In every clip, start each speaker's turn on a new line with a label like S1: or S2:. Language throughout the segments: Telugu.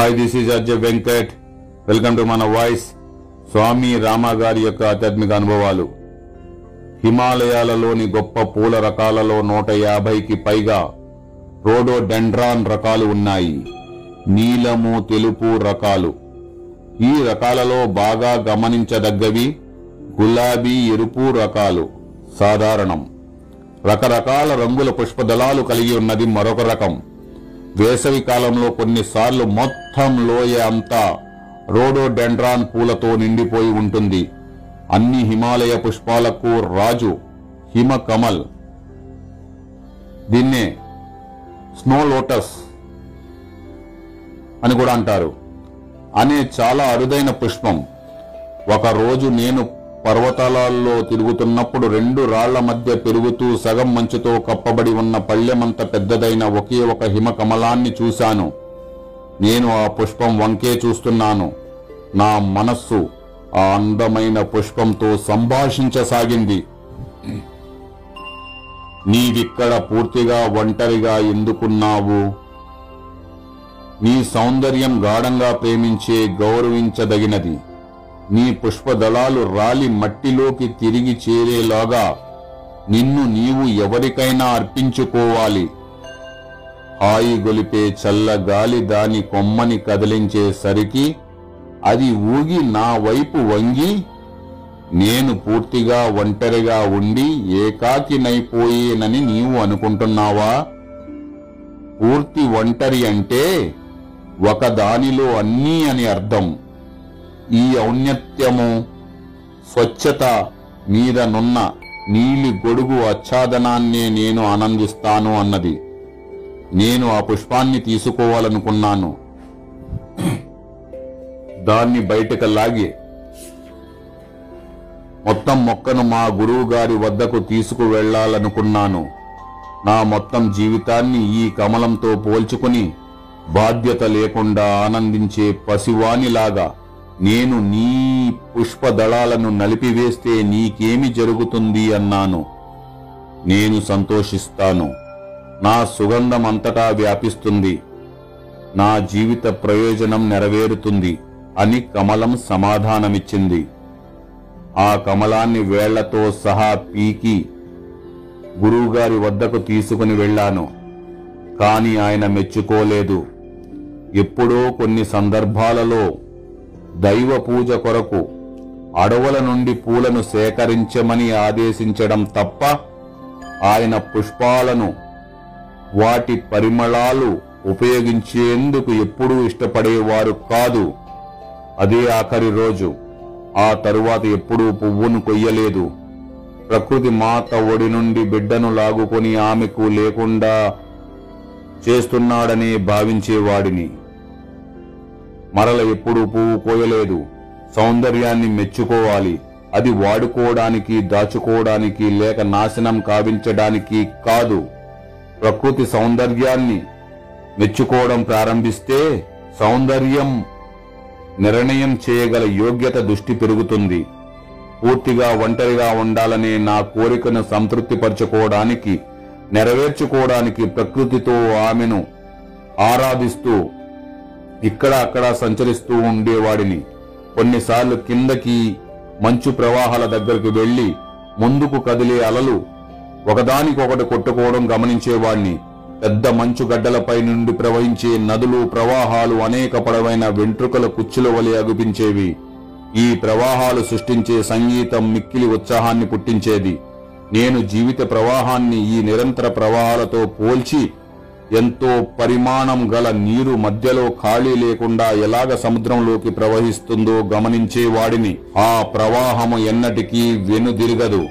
S1: Hi this is Ajay Venkat welcome to మన వాయిస్ స్వామి రామ గారి యొక్క ఆధ్యాత్మిక అనుభవాలు హిమాలయాలలోని గొప్ప పూల రకాలలో నూట యాభైకి పైగా రోడోడెండ్రాన్ రకాలు ఉన్నాయి నీలము తెలుపు రకాలు ఈ రకాలలో బాగా గమనించదగ్గవి గులాబీ ఎరుపు రకాలు. సాధారణం. రకరకాల రంగుల పుష్పదళాలు కలిగి ఉన్నది మరొక రకం. వేసవి కాలంలో కొన్నిసార్లు మొత్తం లోయ అంతా రోడోడెండ్రాన్ పూలతో నిండిపోయి ఉంటుంది. అన్ని హిమాలయ పుష్పాలకు రాజు హిమ కమల్ దీన్నే స్నో లోటస్ అని కూడా అంటారు. అనే చాలా అరుదైన పుష్పం. ఒక రోజు నేను పర్వతాలలో తిరుగుతున్నప్పుడు రెండు రాళ్ళ మధ్య పెరుగుతూ సగం మంచుతో కప్పబడి ఉన్న పళ్ళెమంత పెద్దదైన ఒకే ఒక హిమ కమలాన్ని చూశాను. నేను ఆ పుష్పం వంకే చూస్తున్నాను. నా మనస్సు ఆ అందమైన పుష్పంతో సంభాషించసాగింది. నీవిక్కడ పూర్తిగా ఒంటరిగా ఎందుకున్నావు? నీ సౌందర్యం గాఢంగా ప్రేమించే గౌరవించదగినది. నీ పుష్పదళాలు రాలి మట్టిలోకి తిరిగి చేరేలాగా నిన్ను నీవు ఎవరికైనా అర్పించుకోవాలి. హాయి గొలిపే చల్లగాలి దాని కొమ్మని కదిలించేసరికి అది ఊగి నా వైపు వంగి నేను పూర్తిగా ఒంటరిగా ఉండి ఏకాకినైపోయేనని నీవు అనుకుంటున్నావా? పూర్తి ఒంటరి అంటే ఒక దానిలో అన్నీ అని అర్థం. ఈ ఔన్నత్యము స్వచ్ఛత మీదనున్న నీలి గొడుగు ఆచ్ఛాదనాన్నే నేను ఆనందిస్తాను అన్నది. నేను ఆ పుష్పాన్ని తీసుకోవాలనుకున్నాను. దాన్ని బయటకు లాగి మొత్తం మొక్కను మా గురువు గారి వద్దకు తీసుకువెళ్ళాలనుకున్నాను. నా మొత్తం జీవితాన్ని ఈ కమలంతో పోల్చుకుని బాధ్యత లేకుండా ఆనందించే పసివానిలాగా నేను నీ పుష్పదళాలను నలిపివేస్తే నీకేమి జరుగుతుంది అన్నాను. నేను సంతోషిస్తాను. నా సుగంధం అంతటా వ్యాపిస్తుంది. నా జీవిత ప్రయోజనం నెరవేరుతుంది అని కమలం సమాధానమిచ్చింది. ఆ కమలాన్ని వేళ్ళతో సహా పీకి గురువుగారి వద్దకు తీసుకుని వెళ్ళాను. కాని ఆయన మెచ్చుకోలేదు. ఎప్పుడో కొన్ని సందర్భాలలో దైవ పూజ కొరకు అడవుల నుండి పూలను సేకరించమని ఆదేశించడం తప్ప ఆయన పుష్పాలను వాటి పరిమళాలు ఉపయోగించేందుకు ఎప్పుడూ ఇష్టపడేవారు కాదు. అదే ఆఖరి రోజు. ఆ తరువాత ఎప్పుడూ పువ్వును కొయ్యలేదు. ప్రకృతి మాత ఒడి నుండి బిడ్డను లాగుకొని ఆమెకు లేకుండా చేస్తున్నాడని భావించేవాడిని. మరల ఎప్పుడూ పువ్వు కోయలేదు. సౌందర్యాన్ని మెచ్చుకోవాలి. అది వాడుకోవడానికి దాచుకోవడానికి లేక నాశనం కావించడానికి కాదు. ప్రకృతి సౌందర్యాన్ని మెచ్చుకోవడం ప్రారంభిస్తే సౌందర్యం నిర్ణయం చేయగల యోగ్యత దృష్టి పెరుగుతుంది. పూర్తిగా ఒంటరిగా ఉండాలనే నా కోరికను సంతృప్తిపరచుకోవడానికి నెరవేర్చుకోవడానికి ప్రకృతితో ఆమెను ఆరాధిస్తూ ఇక్కడ అక్కడ సంచరిస్తూ ఉండేవాడిని. కొన్నిసార్లు కిందకి మంచు ప్రవాహాల దగ్గరకు వెళ్ళి ముందుకు కదిలే అలలు ఒకదానికొకటి కొట్టుకోవడం గమనించేవాణ్ణి. పెద్ద మంచు గడ్డలపై నుండి ప్రవహించే నదులు ప్రవాహాలు అనేక పడవైన వెంట్రుకల కుచ్చుల వలె అగుపించేవి. ఈ ప్రవాహాలు సృష్టించే సంగీతం మిక్కిలి ఉత్సాహాన్ని పుట్టించేది. నేను జీవిత ప్రవాహాన్ని ఈ నిరంతర ప్రవాహాలతో పోల్చి ఎంతో పరిమాణం గల నీరు మధ్యలో ఖాళీ లేకుండా ఎలాగ సముద్రంలోకి ప్రవహిస్తుందో గమనించేవాడిని. ఆ ప్రవాహము ఎన్నటికీ వెనుదిరగదు.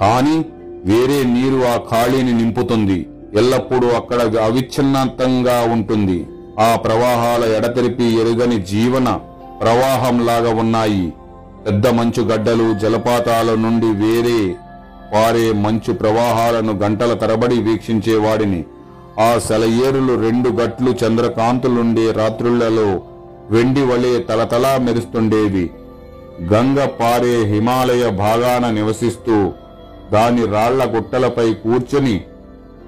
S1: కానీ వేరే నీరు ఆ ఖాళీని నింపుతుంది. ఎల్లప్పుడూ అక్కడ అవిచ్ఛిన్నంతంగా ఉంటుంది. ఆ ప్రవాహాల ఎడతెరిపి ఎరుగని జీవన ప్రవాహంలాగా ఉన్నాయి. పెద్ద మంచు గడ్డలు జలపాతాల నుండి వేరే పారే మంచు ప్రవాహాలను గంటల తరబడి వీక్షించేవాడిని ఆ సెలయేరులు రెండు గట్లు చంద్రకాంతులుండే రాత్రులలో వెండి వలె తలతలా మెరుస్తుండేవి. గంగ పారే హిమాలయ భాగాన నివసిస్తూ దాని రాళ్ళ గుట్టలపై కూర్చుని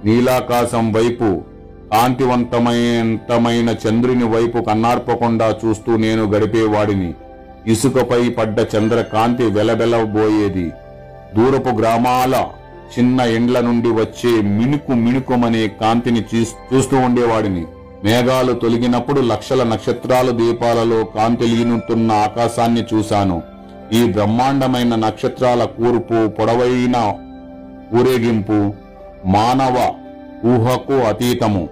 S1: నీలాకాశం వైపు కాంతివంతమైనంతమైన చంద్రుని వైపు కన్నార్పకుండా చూస్తూ నేను గడిపేవాడిని. ఇసుకపై పడ్డ చంద్రకాంతి వెలబెలబోయేది దూరపు గ్రామాల చిన్న ఎండ్ల నుండి వచ్చే మినుకు మినుకుమనే కాంతిని చూస్తూ ఉండేవాడిని. మేఘాలు తొలగినప్పుడు లక్షల నక్షత్రాలు దీపాలలో కాంతిలీనుతున్న ఆకాశాన్ని చూశాను. ఈ బ్రహ్మాండమైన నక్షత్రాల కూర్పు పొడవైన ఊరేగింపు మానవ ఊహకు అతీతము.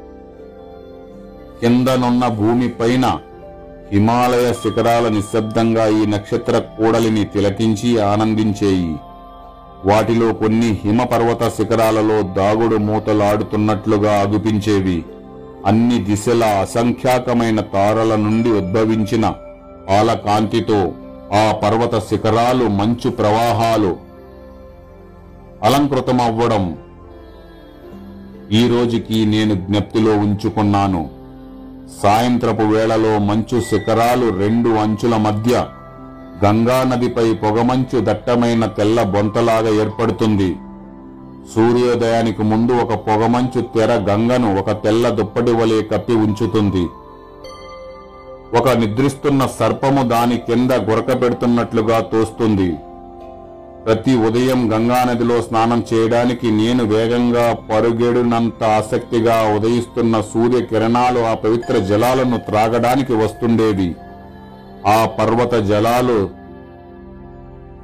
S1: కిందనున్న భూమిపైన హిమాలయ శిఖరాల నిశ్శబ్దంగా ఈ నక్షత్ర కూడలిని తిలకించి ఆనందించేయి. వాటిలో కొన్ని హిమపర్వత శిఖరాలలో దాగుడు మూతలాడుతున్నట్లుగా అగుపించేవి. అన్ని దిశల అసంఖ్యాకమైన తారల నుండి ఉద్భవించిన పాలకాంతితో ఆ పర్వత శిఖరాలు మంచు ప్రవాహాలు అలంకృతమవ్వడం. ఈ రోజుకి నేను జ్ఞప్తిలో ఉంచుకున్నాను. సాయంత్రపు వేళలో మంచు శిఖరాలు రెండు అంచుల మధ్య గంగా నదిపై పొగమంచు దట్టమైన తెల్ల బొంతలాగా ఏర్పడుతుంది. సూర్యోదయానికి ముందు ఒక పొగమంచు తెర గంగను ఒక తెల్ల దుప్పటి వలె కప్పి ఉంచుతుంది. ఒక నిద్రిస్తున్న సర్పము దాని కింద గురక పెడుతున్నట్లుగా తోస్తుంది. ప్రతి ఉదయం గంగానదిలో స్నానం చేయడానికి నేను వేగంగా పరుగెడునంత ఆసక్తిగా ఉదయిస్తున్న సూర్య కిరణాలు ఆ పవిత్ర జలాలను త్రాగడానికి వస్తుండేవి. ఆ పర్వత జలాలు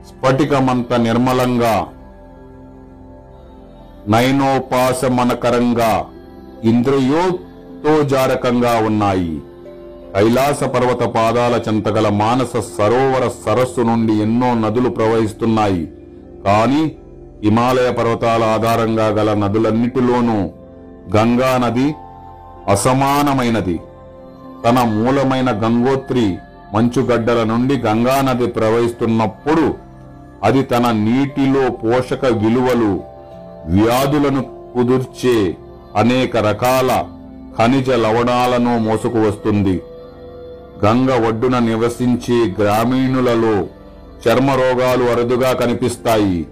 S1: స్ఫటికమంత నిర్మలంగా నయనోపాసమనకరంగా ఇంద్రియోతోజారకంగా ఉన్నాయి. కైలాస పర్వత పాదాల చెంతగల మానస సరోవర సరస్సు నుండి ఎన్నో నదులు ప్రవహిస్తున్నాయి. కాని హిమాలయ పర్వతాల ఆధారంగా గల నదులన్నిటిలోనూ గంగా నది అసమానమైనది. తన మూలమైన గంగోత్రి మంచుగడ్డల నుండి గంగా నది ప్రవహిస్తున్నప్పుడు అది తన నీటిలో పోషక విలువలు వ్యాధులను కుదుర్చే అనేక రకాల ఖనిజ లవణాలను మోసుకు వస్తుంది గంగ ఒడ్డున నివసించే గ్రామీణులలో చర్మ రోగాలు అరుదుగా కనిపిస్తాయి.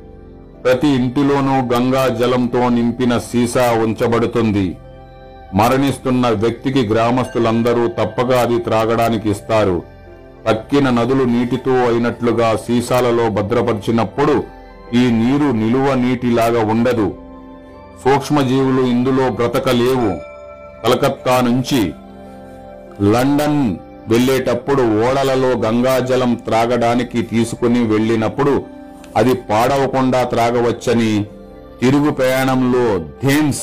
S1: ప్రతి ఇంటిలోనూ గంగా జలంతో నింపిన సీసా ఉంచబడుతుంది. మరణిస్తున్న వ్యక్తికి గ్రామస్తులందరూ తప్పగా అది త్రాగడానికి ఇస్తారు. తక్కిన నదులు నీటితో అయినట్లుగా సీసాలలో భద్రపరిచినప్పుడు ఈ నీరు నిలువ నీటిలాగా ఉండదు. సూక్ష్మజీవులు ఇందులో బ్రతకలేవు. కలకత్తా నుంచి లండన్ వెళ్ళేటప్పుడు ఓడలలో గంగాజలం త్రాగడానికి తీసుకుని వెళ్ళినప్పుడు అది పాడవకుండా త్రాగవచ్చని తిరుగు ప్రయాణంలో థేమ్స్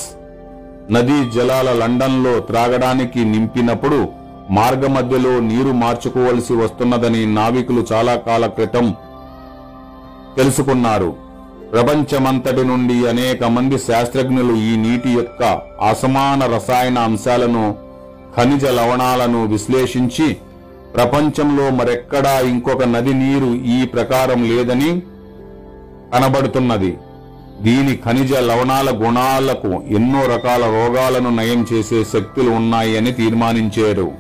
S1: నదీ జలాల లండన్లో త్రాగడానికి నింపినప్పుడు మార్గమధ్యలో నీరు మార్చుకోవలసి వస్తున్నదని నావికులు చాలా కాల క్రితం తెలుసుకున్నారు. ప్రపంచమంతటి నుండి అనేక మంది శాస్త్రజ్ఞులు ఈ నీటి యొక్క అసమాన రసాయన అంశాలను ఖనిజ లవణాలను విశ్లేషించి ప్రపంచంలో మరెక్కడా ఇంకొక నది నీరు ఈ ప్రకారం లేదని కనబడుతున్నది. దీని ఖనిజ లవణాల గుణాలకు ఎన్నో రకాల రోగాలను నయం చేసే శక్తులు ఉన్నాయి అని తీర్మానించారు.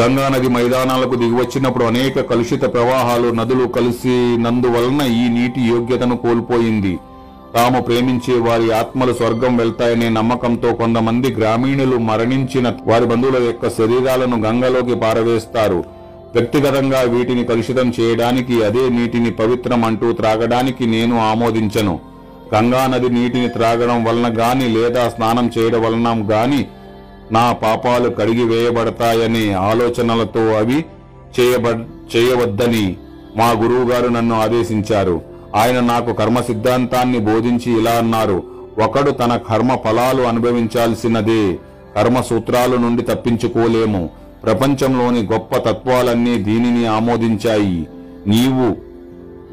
S1: గంగానది మైదానాలకు దిగివచ్చినప్పుడు అనేక కలుషిత ప్రవాహాలు నదులు కలిసినందువలన ఈ నీటి యోగ్యతను కోల్పోయింది. తాము ప్రేమించే వారి ఆత్మలు స్వర్గం వెళ్తాయనే నమ్మకంతో కొంతమంది గ్రామీణులు మరణించిన వారి బంధువుల యొక్క శరీరాలను గంగలోకి పారవేస్తారు. వ్యక్తిగతంగా వీటిని కలుషితం చేయడానికి అదే నీటిని పవిత్రం అంటూ త్రాగడానికి నేను ఆమోదించను. గంగా నది నీటిని త్రాగడం వలన గాని లేదా స్నానం చేయడం వలన గాని నా పాపాలు కడిగి వేయబడతాయనే ఆలోచనలతో అవి చేయబ చేయవద్దని మా గురువుగారు నన్ను ఆదేశించారు. ఆయన నాకు కర్మ సిద్ధాంతాన్ని బోధించి ఇలా అన్నారు. ఒకడు తన కర్మ ఫలాలు అనుభవించాల్సినదే. కర్మ సూత్రాల నుండి తప్పించుకోలేము. ప్రపంచంలోని గొప్ప తత్వాలన్నీ దీనిని ఆమోదించాయి. నీవు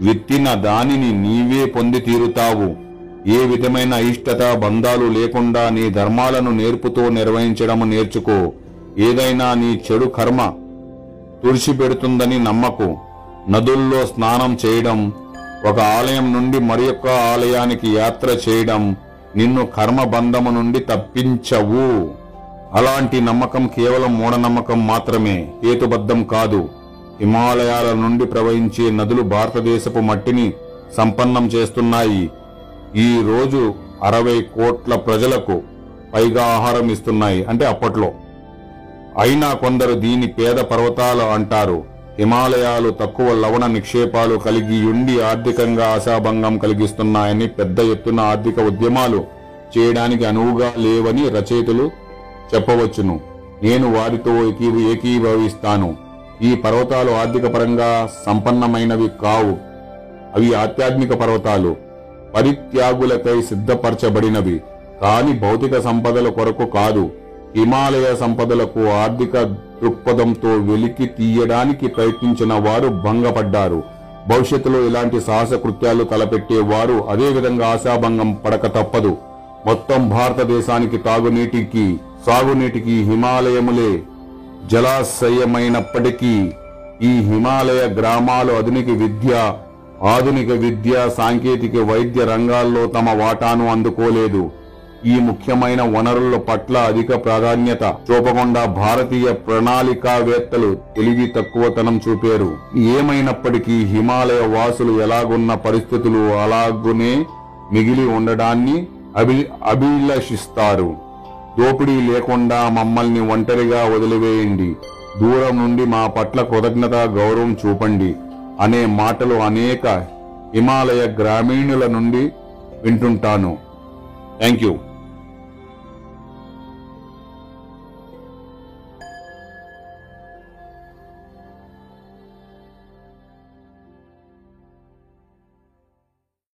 S1: విత్తిన దానిని నీవే పొంది తీరుతావు. ఏ విధమైన అయిష్టత బంధాలు లేకుండా నీ ధర్మాలను నేర్పుతో నిర్వహించడం నేర్చుకో. ఏదైనా నీ చెడు కర్మ తుడిచిపెడుతుందని నమ్మకు. నదుల్లో స్నానం చేయడం ఒక ఆలయం నుండి మరి ఆలయానికి యాత్ర చేయడం నిన్ను కర్మబంధము నుండి తప్పించవు. అలాంటి నమ్మకం కేవలం మూఢనమ్మకం మాత్రమే హేతుబద్ధం కాదు. హిమాలయాల నుండి ప్రవహించే నదులు భారతదేశపు మట్టిని సంపన్నం చేస్తున్నాయి. ఈ రోజు అరవై కోట్ల ప్రజలకు పైగా ఆహారం ఇస్తున్నాయి. అంటే అప్పట్లో. అయినా కొందరు దీని పేద పర్వతాలు అంటారు. హిమాలయాలు తక్కువ లవణ నిక్షేపాలు కలిగి ఉండి ఆర్థికంగా ఆశాభంగం కలిగిస్తున్నాయని పెద్ద ఎత్తున ఆర్థిక ఉద్యమాలు చేయడానికి అనువుగా లేవని రచయితలు చెప్పవచ్చును. నేను వారితో ఏకీ- ఏకీభవిస్తాను. ఈ పర్వతాలు ఆర్థిక పరంగా సంపన్నమైనవి కావు. అవి ఆధ్యాత్మిక పర్వతాలు. పరిత్యాగులకై సిద్ధపరచబడినవి. కాని భౌతిక సంపదల కొరకు కాదు. హిమాలయ సంపదలకు ఆర్థిక దృక్పథంతో వెలికి తీయడానికి ప్రయత్నించిన వారు భంగపడ్డారు. భవిష్యత్తులో ఇలాంటి సాహస కృత్యాలు తలపెట్టే వారు అదేవిధంగా ఆశాభంగం పడక తప్పదు. మొత్తం భారతదేశానికి తాగునీటికి సాగునీటికి హిమాలయములే జలాశయమైనప్పటికీ ఈ హిమాలయ గ్రామాలు ఆధునిక విద్య ఆధునిక విద్య సాంకేతిక వైద్య రంగాల్లో తమ వాటాను అందుకోలేదు. ఈ ముఖ్యమైన వనరుల పట్ల అధిక ప్రాధాన్యత చూపకుండా భారతీయ ప్రణాళికావేత్తలు తెలివి తక్కువతనం చూపారు. ఏమైనప్పటికీ హిమాలయ వాసులు ఎలాగున్న పరిస్థితులు అలాగునే మిగిలి ఉండడాన్ని అభి అభిలషిస్తారు. దోపిడీ లేకుండా మమ్మల్ని ఒంటరిగా వదిలివేయండి. దూరం నుండి మా పట్ల కృతజ్ఞత గౌరవం చూపండి అనే మాటలు అనేక హిమాలయ గ్రామీణుల నుండి వింటుంటాను. Thank you